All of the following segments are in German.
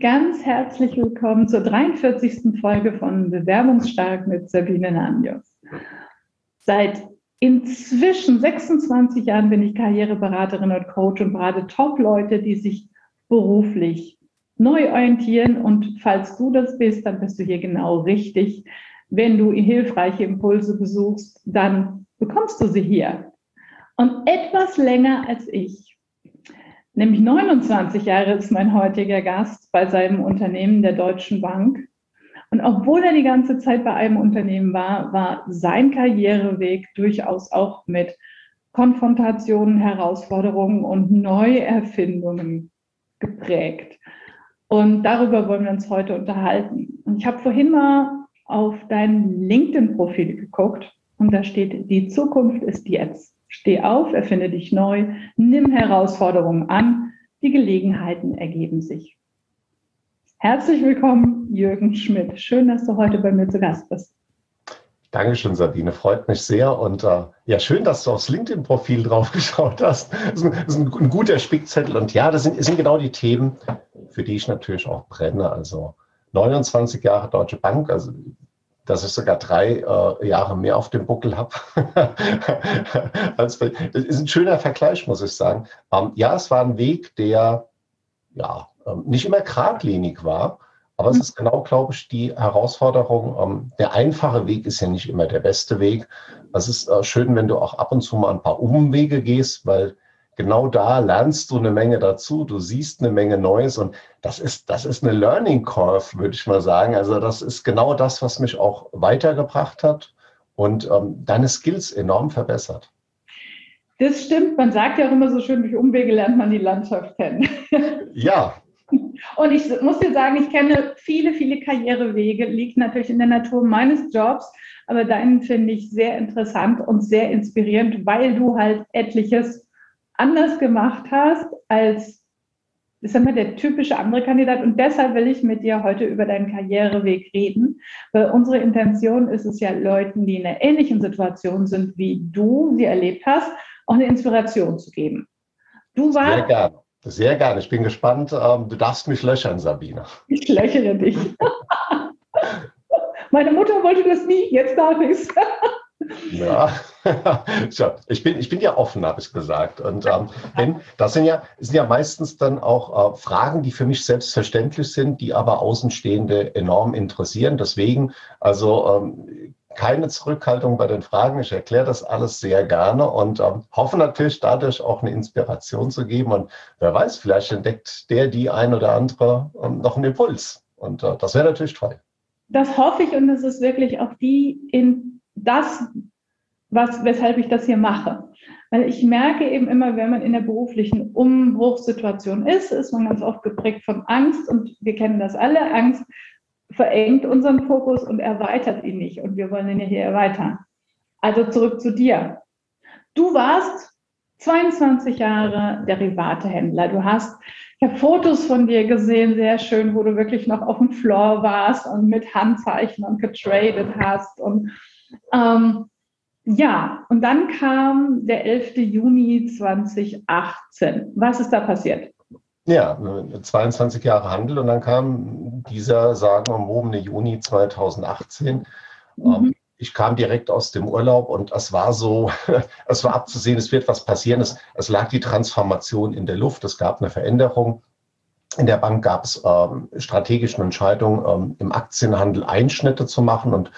Ganz herzlich willkommen zur 43. Folge von Bewerbungsstark mit Sabine Nanjos. Seit inzwischen 26 Jahren bin ich Karriereberaterin und Coach und berate Top-Leute, die sich beruflich neu orientieren. Und falls du das bist, dann bist du hier genau richtig. Wenn du hilfreiche Impulse besuchst, dann bekommst du sie hier. Und etwas länger als ich Nämlich 29 Jahre ist mein heutiger Gast bei seinem Unternehmen der Deutschen Bank. Und obwohl er die ganze Zeit bei einem Unternehmen war, war sein Karriereweg durchaus auch mit Konfrontationen, Herausforderungen und Neuerfindungen geprägt. Und darüber wollen wir uns heute unterhalten. Und ich habe vorhin mal auf dein LinkedIn-Profil geguckt und da steht, die Zukunft ist jetzt. Steh auf, erfinde dich neu, nimm Herausforderungen an, die Gelegenheiten ergeben sich. Herzlich willkommen, Jürgen Schmidt. Schön, dass du heute bei mir zu Gast bist. Dankeschön, Sabine. Freut mich sehr. Und äh, ja, schön, dass du aufs LinkedIn-Profil draufgeschaut hast. Das ist, ein, das ist ein, ein, guter Spickzettel. Und ja, das sind, das sind genau die Themen, für die ich natürlich auch brenne. Also 29 Jahre Deutsche Bank, also dass ich sogar drei äh, Jahre mehr auf dem Buckel habe. das ist ein schöner Vergleich, muss ich sagen. Ähm, ja, es war ein Weg, der ja ähm, nicht immer geradlinig war, aber es mhm. ist genau, glaube ich, die Herausforderung. Ähm, der einfache Weg ist ja nicht immer der beste Weg. Es ist äh, schön, wenn du auch ab und zu mal ein paar Umwege gehst, weil genau da lernst du eine Menge dazu, du siehst eine Menge Neues und das ist, das ist eine Learning Curve, würde ich mal sagen. Also das ist genau das, was mich auch weitergebracht hat und ähm, deine Skills enorm verbessert. Das stimmt, man sagt ja auch immer so schön, durch Umwege lernt man die Landschaft kennen. Ja. Und ich muss dir sagen, ich kenne viele, viele Karrierewege, liegt natürlich in der Natur meines Jobs, aber deinen finde ich sehr interessant und sehr inspirierend, weil du halt etliches anders gemacht hast als ist immer der typische andere Kandidat. Und deshalb will ich mit dir heute über deinen Karriereweg reden, weil unsere Intention ist es ja, Leuten, die in einer ähnlichen Situation sind, wie du sie erlebt hast, auch eine Inspiration zu geben. Du warst. Sehr gerne. Sehr gerne. Ich bin gespannt. Ähm, du darfst mich löchern, Sabine. Ich löchere dich. Meine Mutter wollte das nie, jetzt darf ich es. Ja, ich bin, ich bin ja offen, habe ich gesagt. Und ähm, denn das sind ja, sind ja meistens dann auch äh, Fragen, die für mich selbstverständlich sind, die aber Außenstehende enorm interessieren. Deswegen, also ähm, keine Zurückhaltung bei den Fragen. Ich erkläre das alles sehr gerne und ähm, hoffe natürlich dadurch auch eine Inspiration zu geben. Und wer weiß, vielleicht entdeckt der, die ein oder andere ähm, noch einen Impuls. Und äh, das wäre natürlich toll. Das hoffe ich und es ist wirklich auch die in das, was, weshalb ich das hier mache. Weil ich merke eben immer, wenn man in der beruflichen Umbruchssituation ist, ist man ganz oft geprägt von Angst und wir kennen das alle. Angst verengt unseren Fokus und erweitert ihn nicht und wir wollen ihn ja hier erweitern. Also zurück zu dir. Du warst 22 Jahre Derivatehändler. Du hast, ich habe Fotos von dir gesehen, sehr schön, wo du wirklich noch auf dem Floor warst und mit Handzeichen und getradet hast und ähm, ja, und dann kam der 11. Juni 2018. Was ist da passiert? Ja, 22 Jahre Handel und dann kam dieser, sagen wir, umwobene Juni 2018. Mhm. Ähm, ich kam direkt aus dem Urlaub und es war so, es war abzusehen, es wird was passieren. Es, es lag die Transformation in der Luft, es gab eine Veränderung. In der Bank gab es ähm, strategische Entscheidungen, ähm, im Aktienhandel Einschnitte zu machen und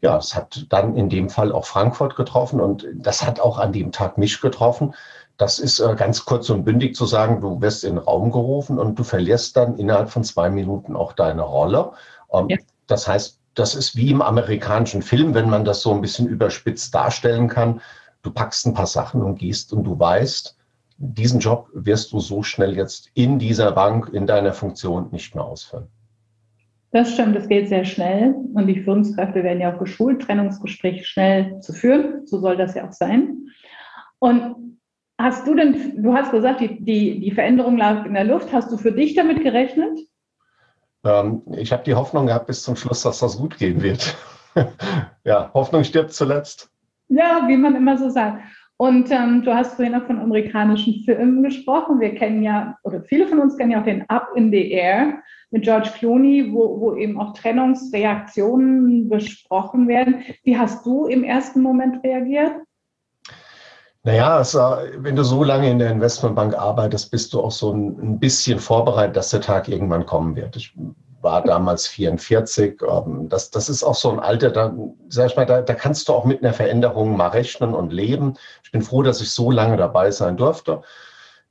ja, es hat dann in dem Fall auch Frankfurt getroffen und das hat auch an dem Tag mich getroffen. Das ist äh, ganz kurz und bündig zu sagen, du wirst in den Raum gerufen und du verlierst dann innerhalb von zwei Minuten auch deine Rolle. Ähm, ja. Das heißt, das ist wie im amerikanischen Film, wenn man das so ein bisschen überspitzt darstellen kann. Du packst ein paar Sachen und gehst und du weißt, diesen Job wirst du so schnell jetzt in dieser Bank, in deiner Funktion nicht mehr ausführen. Das stimmt, das geht sehr schnell und die Führungskräfte werden ja auch geschult, Trennungsgespräche schnell zu führen. So soll das ja auch sein. Und hast du denn, du hast gesagt, die, die, die Veränderung lag in der Luft. Hast du für dich damit gerechnet? Ähm, ich habe die Hoffnung gehabt bis zum Schluss, dass das gut gehen wird. ja, Hoffnung stirbt zuletzt. Ja, wie man immer so sagt. Und ähm, du hast vorhin auch von amerikanischen Filmen gesprochen. Wir kennen ja, oder viele von uns kennen ja auch den Up in the Air mit George Clooney, wo, wo eben auch Trennungsreaktionen besprochen werden. Wie hast du im ersten Moment reagiert? Naja, also, wenn du so lange in der Investmentbank arbeitest, bist du auch so ein, ein bisschen vorbereitet, dass der Tag irgendwann kommen wird. Ich war damals 44. Ähm, das, das ist auch so ein Alter, da, sag ich mal, da, da kannst du auch mit einer Veränderung mal rechnen und leben. Ich bin froh, dass ich so lange dabei sein durfte.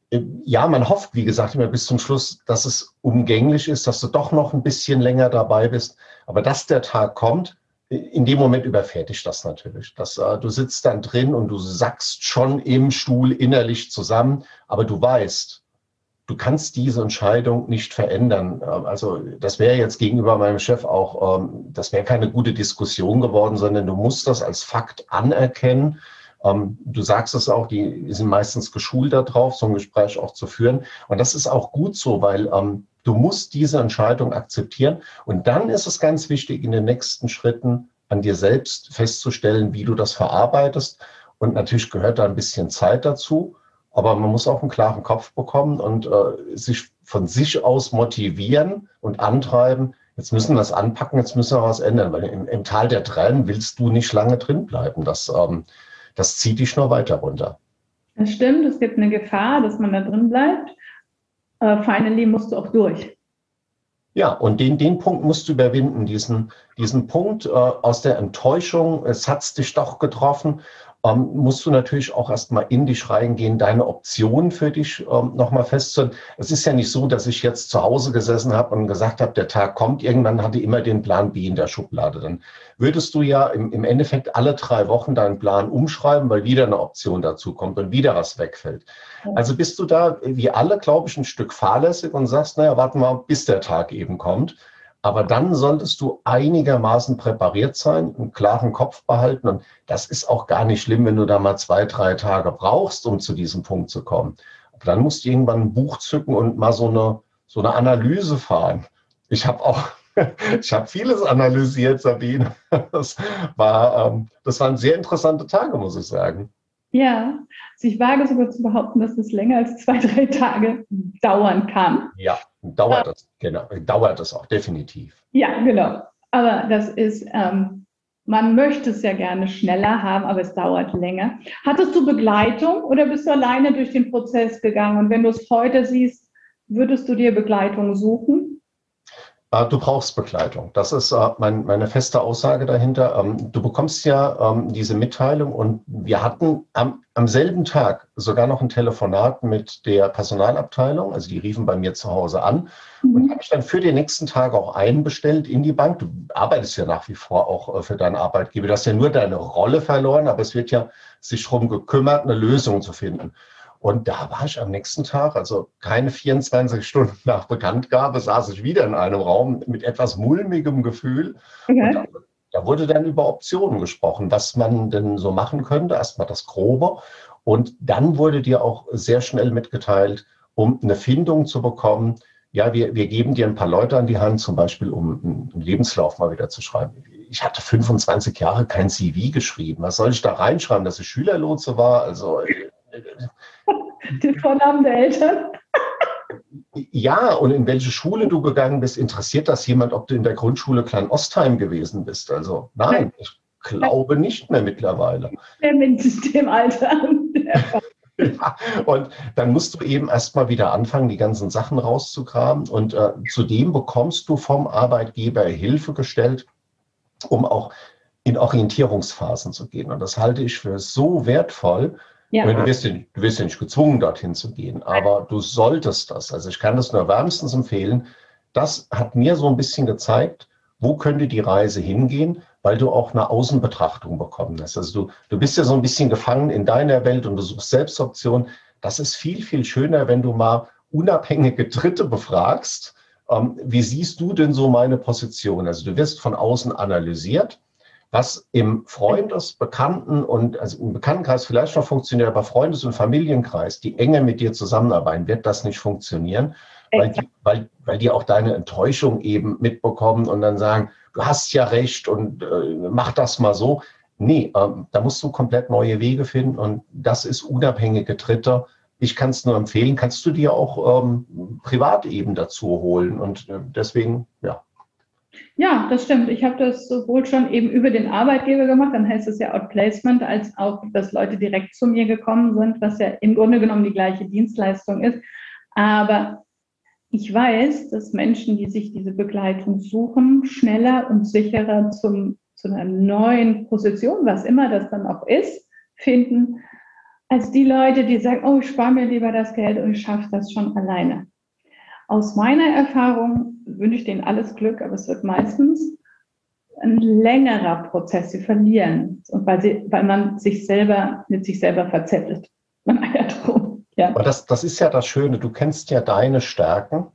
Äh, ja, man hofft, wie gesagt, immer bis zum Schluss, dass es umgänglich ist, dass du doch noch ein bisschen länger dabei bist. Aber dass der Tag kommt, in dem Moment überfährt dich das natürlich. Das, äh, du sitzt dann drin und du sackst schon im Stuhl innerlich zusammen, aber du weißt, du kannst diese Entscheidung nicht verändern. Ähm, also das wäre jetzt gegenüber meinem Chef auch, ähm, das wäre keine gute Diskussion geworden, sondern du musst das als Fakt anerkennen. Ähm, du sagst es auch, die sind meistens geschult darauf, so ein Gespräch auch zu führen. Und das ist auch gut so, weil du musst diese Entscheidung akzeptieren. Und dann ist es ganz wichtig, in den nächsten Schritten an dir selbst festzustellen, wie du das verarbeitest. Und natürlich gehört da ein bisschen Zeit dazu. Aber man muss auch einen klaren Kopf bekommen und äh, sich von sich aus motivieren und antreiben. Jetzt müssen wir es anpacken, jetzt müssen wir was ändern, weil im, im Tal der Tränen willst du nicht lange drin bleiben. Das, ähm, das zieht dich nur weiter runter. Das stimmt, es gibt eine Gefahr, dass man da drin bleibt. Uh, finally musst du auch durch. Ja, und den, den Punkt musst du überwinden, diesen, diesen Punkt äh, aus der Enttäuschung, es hat dich doch getroffen ähm, musst du natürlich auch erstmal in dich reingehen, deine Optionen für dich ähm, nochmal festzustellen. Es ist ja nicht so, dass ich jetzt zu Hause gesessen habe und gesagt habe, der Tag kommt, irgendwann hatte ich immer den Plan B in der Schublade. Dann würdest du ja im, im Endeffekt alle drei Wochen deinen Plan umschreiben, weil wieder eine Option dazu kommt und wieder was wegfällt. Also bist du da, wie alle, glaube ich, ein Stück fahrlässig und sagst, naja, warten wir, bis der Tag eben kommt. Aber dann solltest du einigermaßen präpariert sein, einen klaren Kopf behalten. Und das ist auch gar nicht schlimm, wenn du da mal zwei, drei Tage brauchst, um zu diesem Punkt zu kommen. Aber dann musst du irgendwann ein Buch zücken und mal so eine, so eine Analyse fahren. Ich habe auch, ich habe vieles analysiert, Sabine. Das, war, ähm, das waren sehr interessante Tage, muss ich sagen. Ja, also ich wage sogar zu behaupten, dass es länger als zwei, drei Tage dauern kann. Ja, dauert es, genau, dauert es auch definitiv. Ja, genau. Aber das ist, ähm, man möchte es ja gerne schneller haben, aber es dauert länger. Hattest du Begleitung oder bist du alleine durch den Prozess gegangen? Und wenn du es heute siehst, würdest du dir Begleitung suchen? Ah, du brauchst Begleitung. Das ist äh, mein, meine feste Aussage dahinter. Ähm, du bekommst ja ähm, diese Mitteilung und wir hatten am, am selben Tag sogar noch ein Telefonat mit der Personalabteilung. Also die riefen bei mir zu Hause an mhm. und habe ich dann für den nächsten Tag auch einbestellt in die Bank. Du arbeitest ja nach wie vor auch äh, für deinen Arbeitgeber. Du hast ja nur deine Rolle verloren, aber es wird ja sich darum gekümmert, eine Lösung zu finden. Und da war ich am nächsten Tag, also keine 24 Stunden nach Bekanntgabe, saß ich wieder in einem Raum mit etwas mulmigem Gefühl. Okay. Da, da, wurde dann über Optionen gesprochen, was man denn so machen könnte. Erstmal das Grobe. Und dann wurde dir auch sehr schnell mitgeteilt, um eine Findung zu bekommen, ja, wir, wir geben dir ein paar Leute an die Hand, zum Beispiel, um einen Lebenslauf mal wieder zu schreiben. Ich hatte 25 Jahre kein CV geschrieben. Was soll ich da reinschreiben, dass ich Schülerlotse war? Also Den Vornamen der Eltern. Ja, und in welche Schule du gegangen bist, interessiert das jemand, ob du in der Grundschule Klein Ostheim gewesen bist? Also nein, ich glaube nicht mehr mittlerweile. Der mit dem Alter. Ja, und dann musst du eben erstmal wieder anfangen, die ganzen Sachen rauszukramen. Und äh, zudem bekommst du vom Arbeitgeber Hilfe gestellt, um auch in Orientierungsphasen zu gehen. Und das halte ich für so wertvoll, ja. Du, wirst ja, du wirst ja nicht gezwungen, dorthin zu gehen, aber du solltest das. Also ich kann das nur wärmstens empfehlen. Das hat mir so ein bisschen gezeigt, wo könnte die Reise hingehen, weil du auch eine Außenbetrachtung bekommen hast. Also du, du bist ja so ein bisschen gefangen in deiner Welt und du suchst Selbstoptionen. Das ist viel, viel schöner, wenn du mal unabhängige Dritte befragst. Ähm, wie siehst du denn so meine Position? Also du wirst von außen analysiert was im Freundes-, Bekannten- und also im Bekanntenkreis vielleicht noch funktioniert, aber Freundes- und Familienkreis, die enger mit dir zusammenarbeiten, wird das nicht funktionieren, weil die, weil, weil die auch deine Enttäuschung eben mitbekommen und dann sagen, du hast ja recht und äh, mach das mal so. nee, ähm, da musst du komplett neue Wege finden und das ist unabhängige Dritter. Ich kann es nur empfehlen, kannst du dir auch ähm, privat eben dazu holen und äh, deswegen, ja. Ja, das stimmt. Ich habe das sowohl schon eben über den Arbeitgeber gemacht, dann heißt es ja Outplacement, als auch, dass Leute direkt zu mir gekommen sind, was ja im Grunde genommen die gleiche Dienstleistung ist. Aber ich weiß, dass Menschen, die sich diese Begleitung suchen, schneller und sicherer zum, zu einer neuen Position, was immer das dann auch ist, finden, als die Leute, die sagen, oh, ich spare mir lieber das Geld und ich schaffe das schon alleine. Aus meiner Erfahrung wünsche ich denen alles Glück, aber es wird meistens ein längerer Prozess. Sie verlieren, und weil, sie, weil man sich selber mit sich selber verzettelt. Man eiert rum. Ja. Aber das, das ist ja das Schöne. Du kennst ja deine Stärken,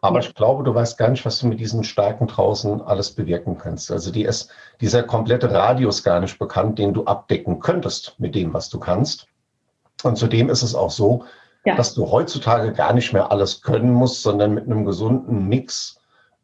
aber ja. ich glaube, du weißt gar nicht, was du mit diesen Stärken draußen alles bewirken kannst. Also die ist dieser komplette Radius gar nicht bekannt, den du abdecken könntest mit dem, was du kannst. Und zudem ist es auch so, ja. dass du heutzutage gar nicht mehr alles können musst, sondern mit einem gesunden Mix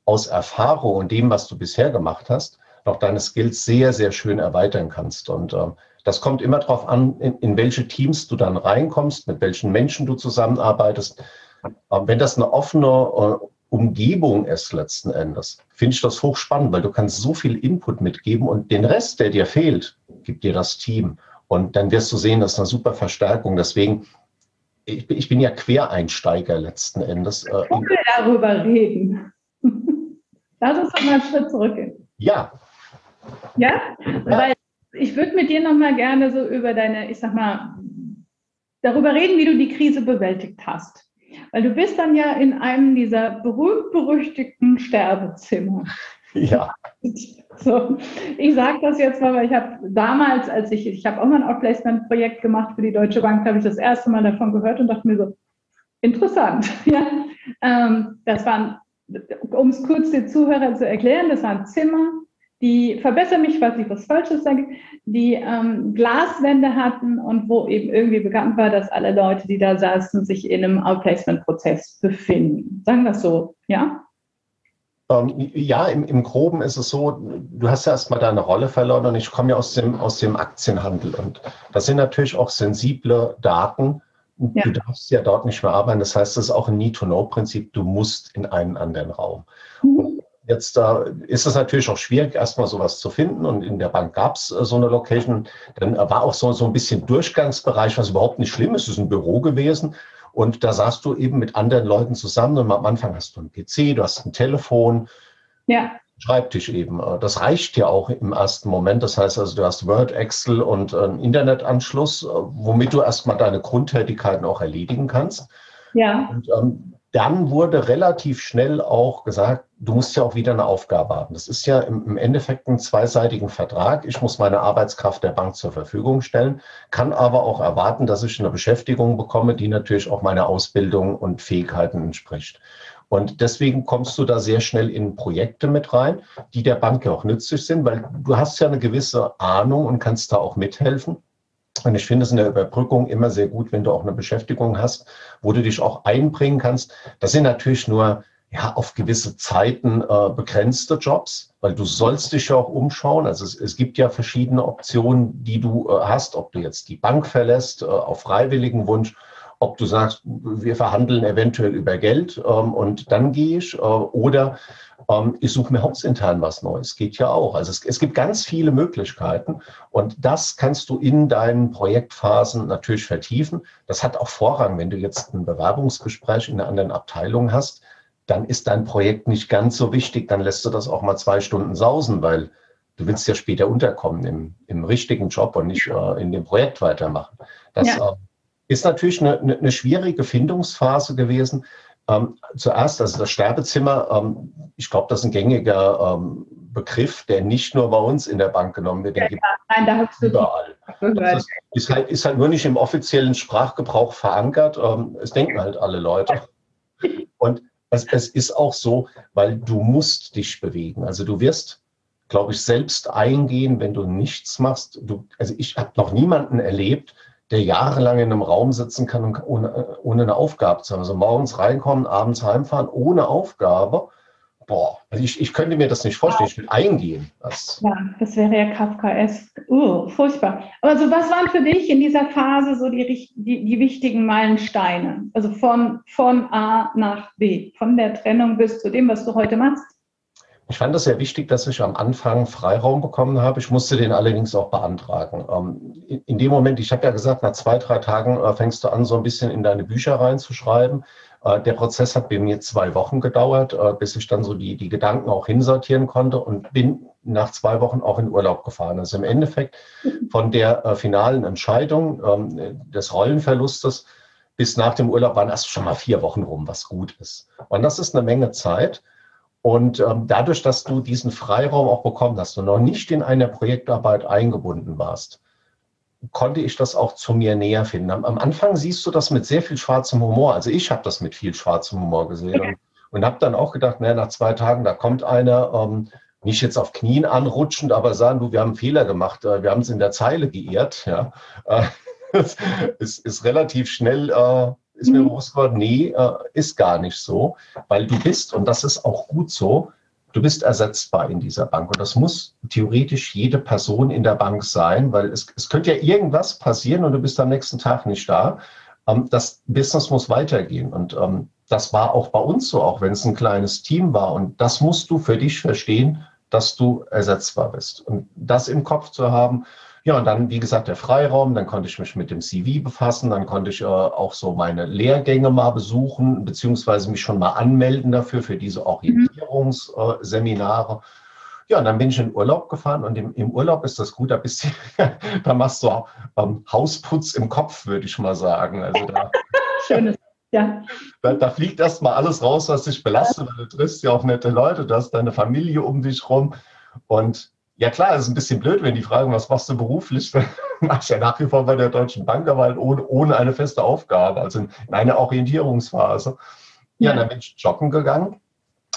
aus Erfahrung und dem, was du bisher gemacht hast, noch deine Skills sehr, sehr schön erweitern kannst. Und äh, das kommt immer darauf an, in, in, welche Teams du dann reinkommst, mit welchen Menschen du zusammenarbeitest. Äh, wenn das eine offene äh, Umgebung ist letzten Endes, finde ich das hochspannend, weil du kannst so viel Input mitgeben und den Rest, der dir fehlt, gibt dir das Team. Und dann wirst du sehen, das ist eine super Verstärkung. Deswegen ich, ich bin ja Quereinsteiger letzten Endes. Äh, ich will darüber reden. Lass uns doch mal einen Schritt zurückgehen. Ja. Ja, ja. weil ich würde mit dir noch mal gerne so über deine, ich sag mal, darüber reden, wie du die Krise bewältigt hast. Weil du bist dann ja in einem dieser berühmt-berüchtigten Sterbezimmer. Ja. So, ich sage das jetzt mal, weil ich habe damals, als ich, ich habe auch mal ein Outplacement-Projekt gemacht für die Deutsche Bank, habe ich das erste Mal davon gehört und dachte mir so, interessant. Ja, ähm, das waren, um es kurz den Zuhörern zu erklären, das waren Zimmer, die, verbessere mich, falls ich was Falsches sage, die ähm, Glaswände hatten und wo eben irgendwie bekannt war, dass alle Leute, die da saßen, sich in einem Outplacement-Prozess befinden. Sagen wir es so, ja? Ähm, ja, im, im Groben ist es so, du hast ja erstmal deine Rolle verloren und ich komme ja aus dem, aus dem Aktienhandel und das sind natürlich auch sensible Daten. Ja. Du darfst ja dort nicht mehr arbeiten. Das heißt, das ist auch ein Need-to-Know-Prinzip. Du musst in einen anderen Raum. Mhm. Jetzt da ist es natürlich auch schwierig, erstmal sowas zu finden. Und in der Bank gab es äh, so eine Location. Dann war auch so, so ein bisschen Durchgangsbereich, was überhaupt nicht schlimm ist. Es ist ein Büro gewesen. Und da saßt du eben mit anderen Leuten zusammen und am Anfang hast du einen PC, du hast ein Telefon, ja. Schreibtisch eben. Das reicht ja auch im ersten Moment. Das heißt also, du hast Word, Excel und einen Internetanschluss, womit du erstmal deine Grundtätigkeiten auch erledigen kannst. Ja. Und ähm, dann wurde relativ schnell auch gesagt, du musst ja auch wieder eine Aufgabe haben. Das ist ja im, Endeffekt ein zweiseitigen Vertrag. Ich muss meine Arbeitskraft der Bank zur Verfügung stellen, kann aber auch erwarten, dass ich eine Beschäftigung bekomme, die natürlich auch meiner Ausbildung und Fähigkeiten entspricht. Und deswegen kommst du da sehr schnell in Projekte mit rein, die der Bank ja auch nützlich sind, weil du hast ja eine gewisse Ahnung und kannst da auch mithelfen. Und ich finde es in der Überbrückung immer sehr gut, wenn du auch eine Beschäftigung hast, wo du dich auch einbringen kannst. Das sind natürlich nur ja, auf gewisse Zeiten äh, begrenzte Jobs, weil du sollst dich ja auch umschauen. Also es, es gibt ja verschiedene Optionen, die du äh, hast, ob du jetzt die Bank verlässt, äh, auf freiwilligen Wunsch, ob du sagst, wir verhandeln eventuell über Geld ähm, und dann gehe ich, äh, oder ähm, ich suche mir hauptintern was Neues. Geht ja auch. Also es, es gibt ganz viele Möglichkeiten und das kannst du in deinen Projektphasen natürlich vertiefen. Das hat auch Vorrang, wenn du jetzt ein Bewerbungsgespräch in einer anderen Abteilung hast, dann ist dein Projekt nicht ganz so wichtig. Dann lässt du das auch mal zwei Stunden sausen, weil du willst ja später unterkommen im, im richtigen Job und nicht äh, in dem Projekt weitermachen. Das ja. äh, ist natürlich eine, eine, schwierige Findungsphase gewesen. Ähm, zuerst, also das Sterbezimmer, ähm, ich glaube, das ist ein gängiger ähm, Begriff, der nicht nur bei uns in der Bank genommen wird, den ja, gibt Nein, da hast du überall. Das ist, ist, halt, ist halt nur nicht im offiziellen Sprachgebrauch verankert. Ähm, es denken halt alle Leute. Und es, es ist auch so, weil du musst dich bewegen. Also du wirst, glaube ich, selbst eingehen, wenn du nichts machst. Du, also ich habe noch niemanden erlebt, der jahrelang in einem Raum sitzen kann und ohne, ohne eine Aufgabe zu haben. Also morgens reinkommen, abends heimfahren, ohne Aufgabe. boah, also ich, ich könnte mir das nicht vorstellen, ich will eingehen. Das ja, das wäre ja Kafkaesk. Uh, furchtbar. Aber so, was waren für dich in dieser Phase so die, die, die wichtigen Meilensteine? Also von, von A nach B, von der Trennung bis zu dem, was du heute machst? Ich fand es sehr wichtig, dass ich am Anfang Freiraum bekommen habe. Ich musste den allerdings auch beantragen. Ähm, in dem Moment, ich habe ja gesagt, nach zwei, drei Tagen äh, fängst du an, so ein bisschen in deine Bücher reinzuschreiben. Äh, der Prozess hat bei mir zwei Wochen gedauert, äh, bis ich dann so die, die Gedanken auch hinsortieren konnte und bin nach zwei Wochen auch in Urlaub gefahren. Also im Endeffekt von der finalen Entscheidung ähm, des Rollenverlustes bis nach dem Urlaub waren erst schon mal vier Wochen rum, was gut ist. Und das ist eine Menge Zeit. Und ähm, dadurch, dass du diesen Freiraum auch bekommen hast und noch nicht in einer Projektarbeit eingebunden warst, konnte ich das auch zu mir näher finden. Am, am Anfang siehst du das mit sehr viel schwarzem Humor. Also ich habe das mit viel schwarzem Humor gesehen und, und habe dann auch gedacht, naja, nach zwei Tagen, da kommt einer, ähm, nicht jetzt auf Knien anrutschend, aber sagen, du, wir haben einen Fehler gemacht, äh, wir haben es in der Zeile geirrt. Ja. Äh, es ist relativ schnell, äh, ist mir mhm. bewusst geworden, nee, äh, ist gar nicht so, weil du bist, und das ist auch gut so, du bist ersetzbar in dieser Bank. Und das muss theoretisch jede Person in der Bank sein, weil es, es könnte ja irgendwas passieren und du bist am nächsten Tag nicht da. Ähm, das Business muss weitergehen. Und ähm, das war auch bei uns so, auch wenn es ein kleines Team war. Und das musst du für dich verstehen, dass du ersetzbar bist. Und das im Kopf zu haben, ja, und dann, wie gesagt, der Freiraum, dann konnte ich mich mit dem CV befassen, dann konnte ich äh, auch so meine Lehrgänge mal besuchen, beziehungsweise mich schon mal anmelden dafür, für diese Orientierungsseminare. Ja, und dann bin ich in Urlaub gefahren und im, im Urlaub ist das gut, da bist du, da machst du ähm, Hausputz im Kopf, würde ich mal sagen. Also da, Schönes. Ja. Da, da fliegt erst mal alles raus, was dich belastet, weil du triffst ja auch nette Leute, du hast deine Familie um dich rum. Und ja klar, es ist ein bisschen blöd, wenn die fragen, was machst du beruflich? Mach ich ja nach wie vor bei der Deutschen Bank, aber halt ohne, ohne eine feste Aufgabe, also in, in einer Orientierungsphase. Ja, ja, dann bin ich joggen gegangen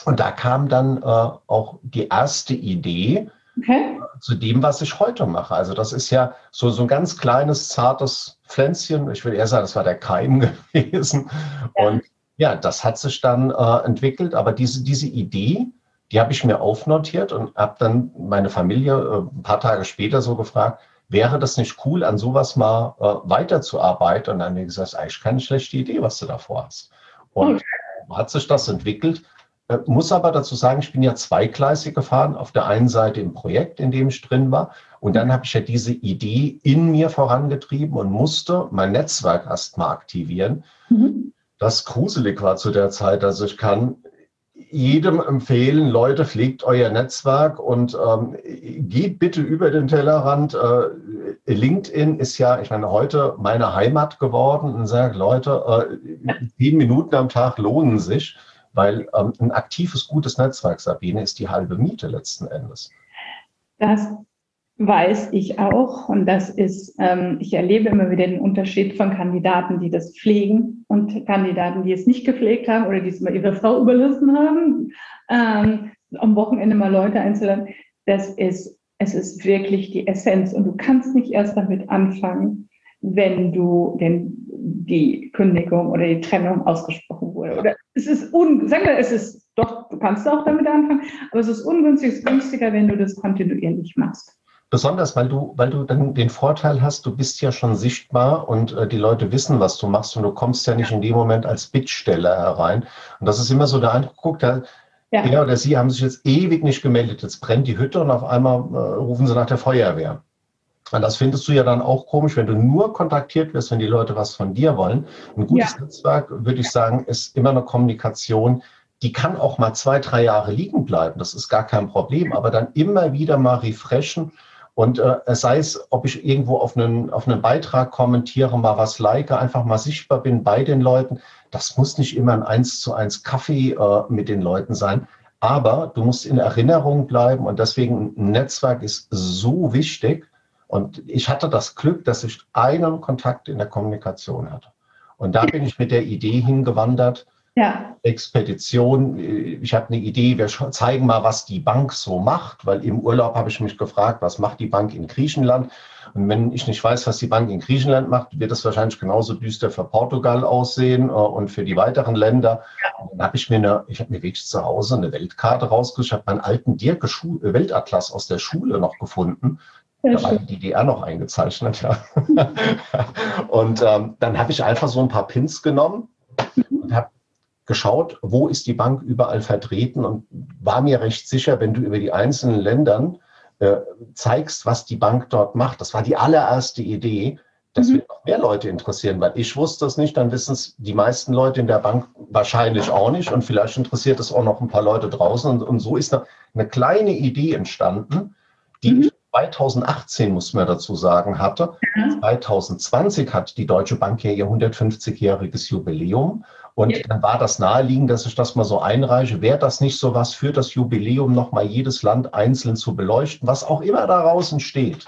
und da kam dann äh, auch die erste Idee okay. zu dem, was ich heute mache. Also das ist ja so, so ein ganz kleines, zartes Pflänzchen. Ich würde eher sagen, das war der Keim gewesen. Ja. Und ja, das hat sich dann äh, entwickelt, aber diese, diese Idee, die habe ich mir aufnotiert und habe dann meine Familie äh, ein paar Tage später so gefragt, wäre das nicht cool, an sowas mal äh, weiterzuarbeiten? Und dann haben wir gesagt, eigentlich keine schlechte Idee, was du davor hast. Und okay. hat sich das entwickelt. Äh, muss aber dazu sagen, ich bin ja zweigleisig gefahren. Auf der einen Seite im Projekt, in dem ich drin war. Und dann habe ich ja diese Idee in mir vorangetrieben und musste mein Netzwerk erst mal aktivieren. Mhm. Das gruselig war zu der Zeit. Also ich kann jedem empfehlen, Leute, pflegt euer Netzwerk und ähm, geht bitte über den Tellerrand. Äh, LinkedIn ist ja, ich meine, heute meine Heimat geworden und sagt, Leute, äh, zehn Minuten am Tag lohnen sich, weil ähm, ein aktives, gutes Netzwerk, Sabine, ist die halbe Miete letzten Endes. Das weiß ich auch. Und das ist, ähm, ich erlebe immer wieder den Unterschied von Kandidaten, die das pflegen und Kandidaten, die es nicht gepflegt haben oder die es mal ihrer Frau überlassen haben, ähm, am Wochenende mal Leute einzuladen. Das ist, es ist wirklich die Essenz. Und du kannst nicht erst damit anfangen, wenn du den, die Kündigung oder die Trennung ausgesprochen wurde. Oder es ist un, sagen wir, es ist doch, du kannst auch damit anfangen, aber es ist ungünstig, günstiger, wenn du das kontinuierlich machst. Besonders, weil du, weil du dann den Vorteil hast, du bist ja schon sichtbar und äh, die Leute wissen, was du machst und du kommst ja nicht in dem Moment als Bittsteller herein. Und das ist immer so der Eindruck, guck, da, ja. er oder sie haben sich jetzt ewig nicht gemeldet. Jetzt brennt die Hütte und auf einmal äh, rufen sie nach der Feuerwehr. Und das findest du ja dann auch komisch, wenn du nur kontaktiert wirst, wenn die Leute was von dir wollen. Ein gutes ja. Netzwerk, würde ich sagen, ist immer eine Kommunikation, die kann auch mal zwei, drei Jahre liegen bleiben. Das ist gar kein Problem. Aber dann immer wieder mal refreshen und äh, sei es, ob ich irgendwo auf einen, auf einen Beitrag kommentiere, mal was like, einfach mal sichtbar bin bei den Leuten. Das muss nicht immer ein eins zu eins Kaffee äh, mit den Leuten sein. Aber du musst in Erinnerung bleiben und deswegen ein Netzwerk ist so wichtig. Und ich hatte das Glück, dass ich einen Kontakt in der Kommunikation hatte. Und da bin ich mit der Idee hingewandert, ja. Expedition. Ich habe eine Idee, wir zeigen mal, was die Bank so macht, weil im Urlaub habe ich mich gefragt, was macht die Bank in Griechenland? Und wenn ich nicht weiß, was die Bank in Griechenland macht, wird das wahrscheinlich genauso düster für Portugal aussehen äh, und für die weiteren Länder. Und dann habe ich mir eine, ich habe mir wirklich zu Hause eine Weltkarte rausgesucht. Ich habe meinen alten Dirke äh, Weltatlas aus der Schule noch gefunden. da war die DDR noch eingezeichnet, ja. und ähm, dann habe ich einfach so ein paar Pins genommen und habe geschaut, wo ist die Bank überall vertreten und war mir recht sicher, wenn du über die einzelnen Ländern äh, zeigst, was die Bank dort macht. Das war die allererste Idee. Das mhm. wird noch mehr Leute interessieren, weil ich wusste es nicht, dann wissen es die meisten Leute in der Bank wahrscheinlich auch nicht und vielleicht interessiert es auch noch ein paar Leute draußen. Und, und so ist eine, eine, kleine Idee entstanden, die mhm. ich 2018, muss man dazu sagen, hatte. Mhm. 2020 hat die Deutsche Bank ja ihr 150-jähriges Jubiläum. Und ja. dann war das naheliegend, dass ich das mal so einreiche. Wäre das nicht so was für das Jubiläum, nochmal jedes Land einzeln zu beleuchten, was auch immer daraus entsteht?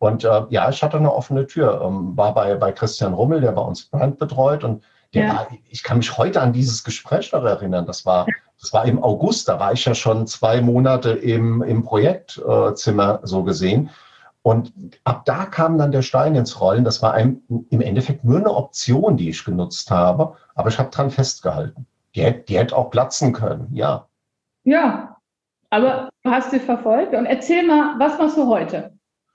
Und äh, ja, ich hatte eine offene Tür. Ähm, war bei, bei Christian Rummel, der bei uns Brand betreut. Und der ja. ich kann mich heute an dieses Gespräch noch erinnern. Das war, das war im August, da war ich ja schon zwei Monate im, im Projektzimmer äh, so gesehen. Und ab da kam dann der Stein ins Rollen. Das war ein, im Endeffekt nur eine Option, die ich genutzt habe, aber ich habe dran festgehalten. Die, hätte, die hätte auch platzen können, ja. Ja, aber du hast sie verfolgt. Und erzähl mal, was machst du heute?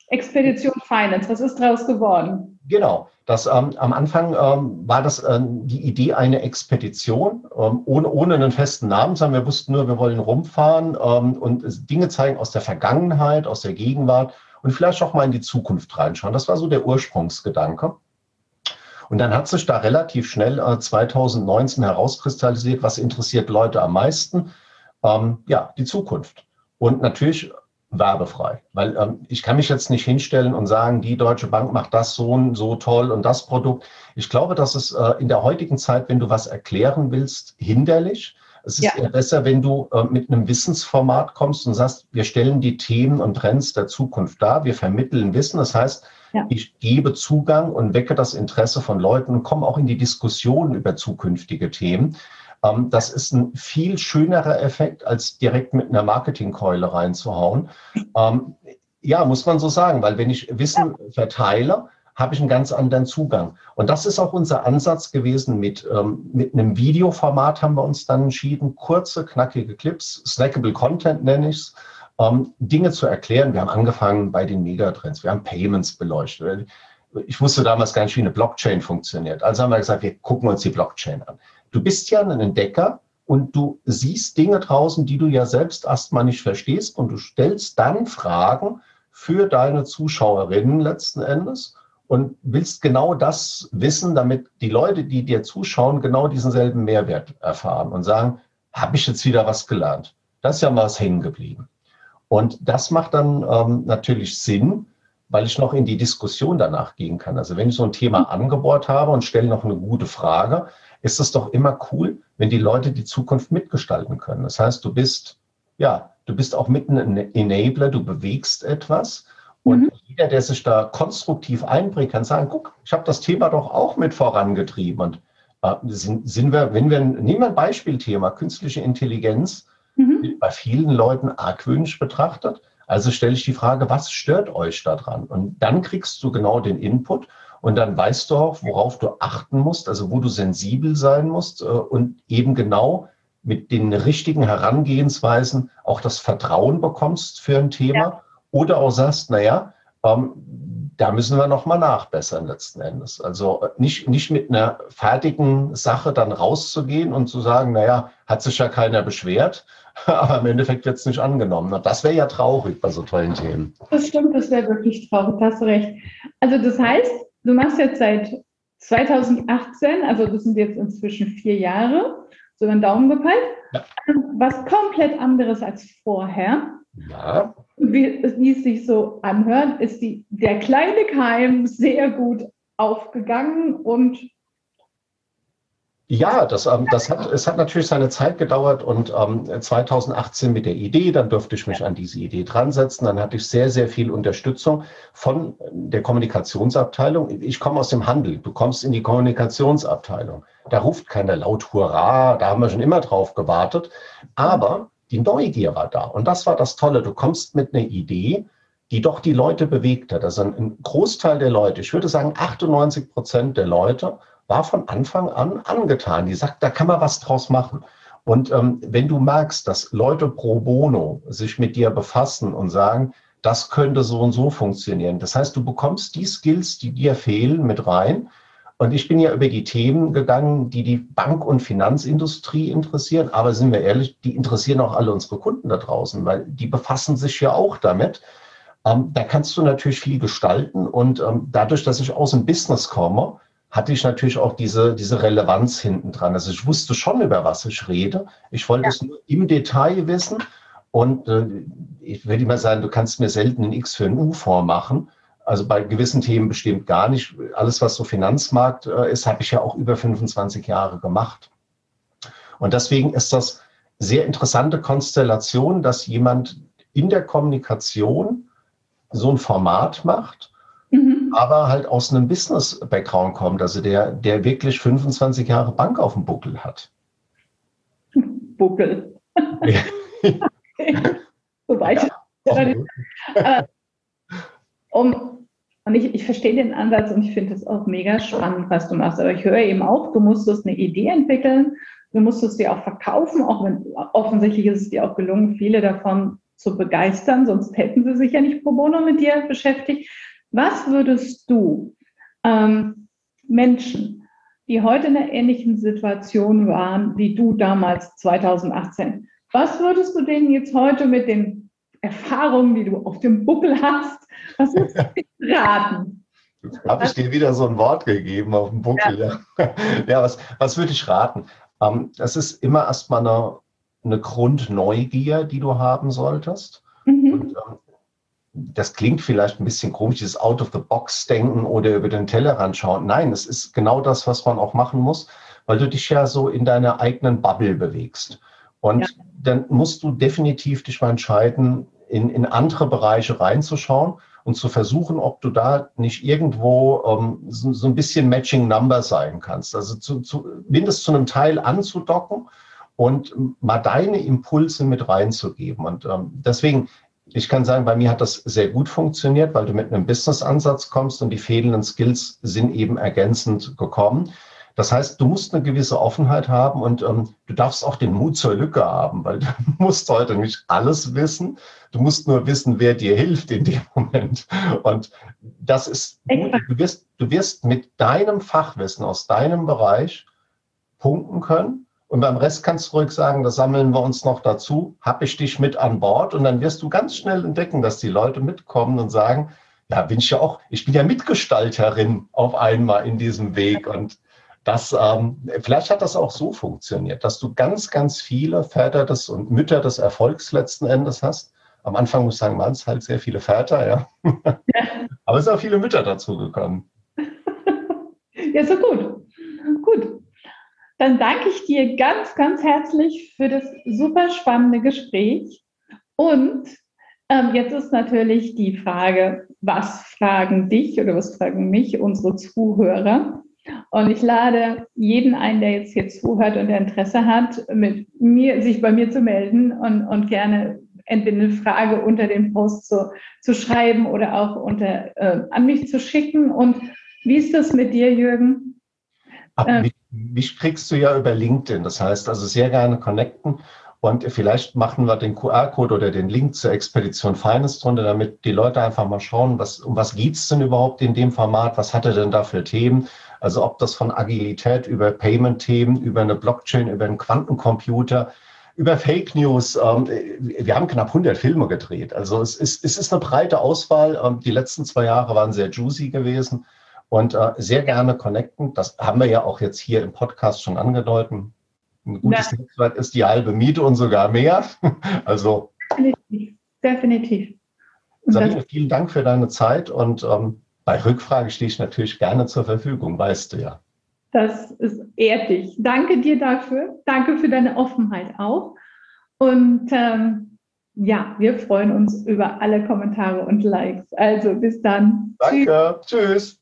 Expedition Finance, was ist daraus geworden? Genau, das, ähm, am Anfang ähm, war das ähm, die Idee eine Expedition ähm, ohne, ohne einen festen Namen, sondern wir wussten nur, wir wollen rumfahren ähm, und Dinge zeigen aus der Vergangenheit, aus der Gegenwart und vielleicht auch mal in die Zukunft reinschauen. Das war so der Ursprungsgedanke. Und dann hat sich da relativ schnell äh, 2019 herauskristallisiert, was interessiert Leute am meisten? Ähm, ja, die Zukunft. Und natürlich werbefrei, weil ähm, ich kann mich jetzt nicht hinstellen und sagen, die Deutsche Bank macht das so und so toll und das Produkt. Ich glaube, dass es äh, in der heutigen Zeit, wenn du was erklären willst, hinderlich. Es ist ja. eher besser, wenn du äh, mit einem Wissensformat kommst und sagst, wir stellen die Themen und Trends der Zukunft dar, wir vermitteln Wissen. Das heißt, ja. ich gebe Zugang und wecke das Interesse von Leuten und komme auch in die Diskussion über zukünftige Themen. Ähm, das ist ein viel schönerer Effekt, als direkt mit einer Marketingkeule reinzuhauen. Ähm, ja, muss man so sagen, weil wenn ich Wissen verteile, habe ich einen ganz anderen Zugang. Und das ist auch unser Ansatz gewesen mit, ähm, mit einem Videoformat haben wir uns dann entschieden, kurze, knackige Clips, snackable Content nenne ich es, ähm, Dinge zu erklären. Wir haben angefangen bei den Megatrends, wir haben Payments beleuchtet. Ich wusste damals gar nicht, wie eine Blockchain funktioniert. Also haben wir gesagt, wir gucken uns die Blockchain an. Du bist ja ein Entdecker und du siehst Dinge draußen, die du ja selbst erstmal nicht verstehst und du stellst dann Fragen für deine Zuschauerinnen letzten Endes und willst genau das wissen, damit die Leute, die dir zuschauen, genau diesen selben Mehrwert erfahren und sagen, habe ich jetzt wieder was gelernt? Das ist ja mal was hängen geblieben. Und das macht dann ähm, natürlich Sinn, weil ich noch in die Diskussion danach gehen kann. Also wenn ich so ein Thema angebohrt habe und stelle noch eine gute Frage, ist es doch immer cool, wenn die Leute die Zukunft mitgestalten können. Das heißt, du bist, ja, du bist auch mitten ein Enabler, du bewegst etwas und mhm. jeder, der sich da konstruktiv einbringt, kann sagen, guck, ich habe das Thema doch auch mit vorangetrieben. Und äh, sind, sind wir, wenn wir, nehmen wir ein Beispielthema, künstliche Intelligenz, mhm. bei vielen Leuten argwöhnisch betrachtet. Also stelle ich die Frage, was stört euch daran? Und dann kriegst du genau den Input und dann weißt du auch, worauf du achten musst, also wo du sensibel sein musst äh, und eben genau mit den richtigen Herangehensweisen auch das Vertrauen bekommst für ein Thema. Ja oder auch sagst, naja, ähm, da müssen wir nochmal nachbessern letzten Endes. Also äh, nicht, nicht mit einer fertigen Sache dann rauszugehen und zu sagen, naja, hat sich ja keiner beschwert, aber im Endeffekt wird es nicht angenommen. Das wäre ja traurig bei so tollen Themen. Das stimmt, das wäre wirklich traurig, hast du recht. Also das heißt, du machst jetzt seit 2018, also das sind jetzt inzwischen vier Jahre, so einen Daumen gepeilt, ja. was komplett anderes als vorher. Ja wie, wie es sich so anhört, ist die, der kleine Keim sehr gut aufgegangen und Ja, das, ähm, das hat, es hat natürlich seine Zeit gedauert und ähm, 2018 mit der Idee, dann durfte ich mich an diese Idee dran setzen. Dann hatte ich sehr, sehr viel Unterstützung von der Kommunikationsabteilung. Ich komme aus dem Handel, du kommst in die Kommunikationsabteilung. Da ruft keiner laut Hurra, da haben wir schon immer drauf gewartet. Aber die Neugier war da und das war das Tolle. Du kommst mit einer Idee, die doch die Leute bewegt hat. Also ein Großteil der Leute, ich würde sagen 98 Prozent der Leute, war von Anfang an angetan. Die sagt, da kann man was draus machen. Und ähm, wenn du merkst, dass Leute pro bono sich mit dir befassen und sagen, das könnte so und so funktionieren. Das heißt, du bekommst die Skills, die dir fehlen, mit rein. Und ich bin ja über die Themen gegangen, die die Bank- und Finanzindustrie interessieren. Aber sind wir ehrlich, die interessieren auch alle unsere Kunden da draußen, weil die befassen sich ja auch damit. Ähm, da kannst du natürlich viel gestalten. Und ähm, dadurch, dass ich aus dem Business komme, hatte ich natürlich auch diese, diese Relevanz hinten dran. Also ich wusste schon, über was ich rede. Ich wollte ja. es nur im Detail wissen. Und äh, ich würde immer sagen, du kannst mir selten ein X für ein U vormachen. Also bei gewissen Themen bestimmt gar nicht. Alles, was so Finanzmarkt äh, ist, habe ich ja auch über 25 Jahre gemacht. Und deswegen ist das sehr interessante Konstellation, dass jemand in der Kommunikation so ein Format macht Mhm. aber halt aus einem Business-Background kommt, also der, der wirklich 25 Jahre Bank auf dem Buckel hat. Buckel. Ja. Wobei ja. ich, äh, um, und ich, ich verstehe den Ansatz und ich finde es auch mega spannend, was du machst. Aber ich höre eben auch, du musstest eine Idee entwickeln, du musstest sie auch verkaufen, auch wenn offensichtlich ist es dir auch gelungen, viele davon zu begeistern, sonst hätten sie sich ja nicht pro bono mit dir beschäftigt. Was würdest du ähm, Menschen, die heute in einer ähnlichen Situation waren wie du damals 2018, was würdest du denen jetzt heute mit den Erfahrungen, die du auf dem Buckel hast, was würdest du raten? Habe ich dir wieder so ein Wort gegeben auf dem Buckel? Ja, ja. ja was, was würde ich raten? Ähm, das ist immer erstmal eine, eine Grundneugier, die du haben solltest. Mhm. Und, ähm, das klingt vielleicht ein bisschen komisch, dieses Out-of-the-Box-Denken oder über den Tellerrand schauen. Nein, es ist genau das, was man auch machen muss, weil du dich ja so in deiner eigenen Bubble bewegst. Und ja. dann musst du definitiv dich mal entscheiden, in, in andere Bereiche reinzuschauen und zu versuchen, ob du da nicht irgendwo ähm, so, so, ein bisschen Matching Number sein kannst. Also zu, zu, mindestens zu einem Teil anzudocken und mal deine Impulse mit reinzugeben. Und ähm, deswegen ich kann sagen, bei mir hat das sehr gut funktioniert, weil du mit einem Business-Ansatz kommst und die fehlenden Skills sind eben ergänzend gekommen. Das heißt, du musst eine gewisse Offenheit haben und ähm, du darfst auch den Mut zur Lücke haben, weil du musst heute nicht alles wissen. Du musst nur wissen, wer dir hilft in dem Moment. Und das ist gut. Du wirst, du wirst mit deinem Fachwissen aus deinem Bereich punkten können und beim Rest kannst du ruhig sagen, das sammeln wir uns noch dazu, habe ich dich mit an Bord und dann wirst du ganz schnell entdecken, dass die Leute mitkommen und sagen, ja, bin ich ja auch, ich bin ja Mitgestalterin auf einmal in diesem Weg und das, ähm, vielleicht hat das auch so funktioniert, dass du ganz, ganz viele Väter des und Mütter des Erfolgs letzten Endes hast. Am Anfang muss ich sagen, waren es halt sehr viele Väter, ja. ja. Aber es sind auch viele Mütter dazu gekommen. Ja, so gut. Gut. Dann danke ich dir ganz, ganz herzlich für das super spannende Gespräch. Und ähm, jetzt ist natürlich die Frage, was fragen dich oder was fragen mich unsere Zuhörer? Und ich lade jeden ein, der jetzt hier zuhört und der Interesse hat, mit mir, sich bei mir zu melden und, und gerne entweder eine Frage unter den Post zu, zu schreiben oder auch unter, äh, an mich zu schicken. Und wie ist das mit dir, Jürgen? Äh, mich kriegst du ja über LinkedIn. Das heißt also sehr gerne connecten. Und vielleicht machen wir den QR-Code oder den Link zur Expedition Finance drunter, damit die Leute einfach mal schauen, was, um was geht's denn überhaupt in dem Format? Was hat er denn da für Themen? Also ob das von Agilität über Payment-Themen, über eine Blockchain, über einen Quantencomputer, über Fake News. Ähm, wir haben knapp 100 Filme gedreht. Also es ist, es ist eine breite Auswahl. Ähm, die letzten zwei Jahre waren sehr juicy gewesen und äh, sehr gerne connecten. Das haben wir ja auch jetzt hier im Podcast schon angedeutet. Ein gutes ja. Netzwerk ist die halbe Miete und sogar mehr. also definitiv. definitiv. Sabine, vielen Dank für deine Zeit und ähm, bei Rückfrage stehe ich natürlich gerne zur Verfügung, weißt du ja. Das ist ehrt dich. Danke dir dafür. Danke für deine Offenheit auch. Und ähm, ja, wir freuen uns über alle Kommentare und Likes. Also bis dann. Danke. Tschüss. Tschüss.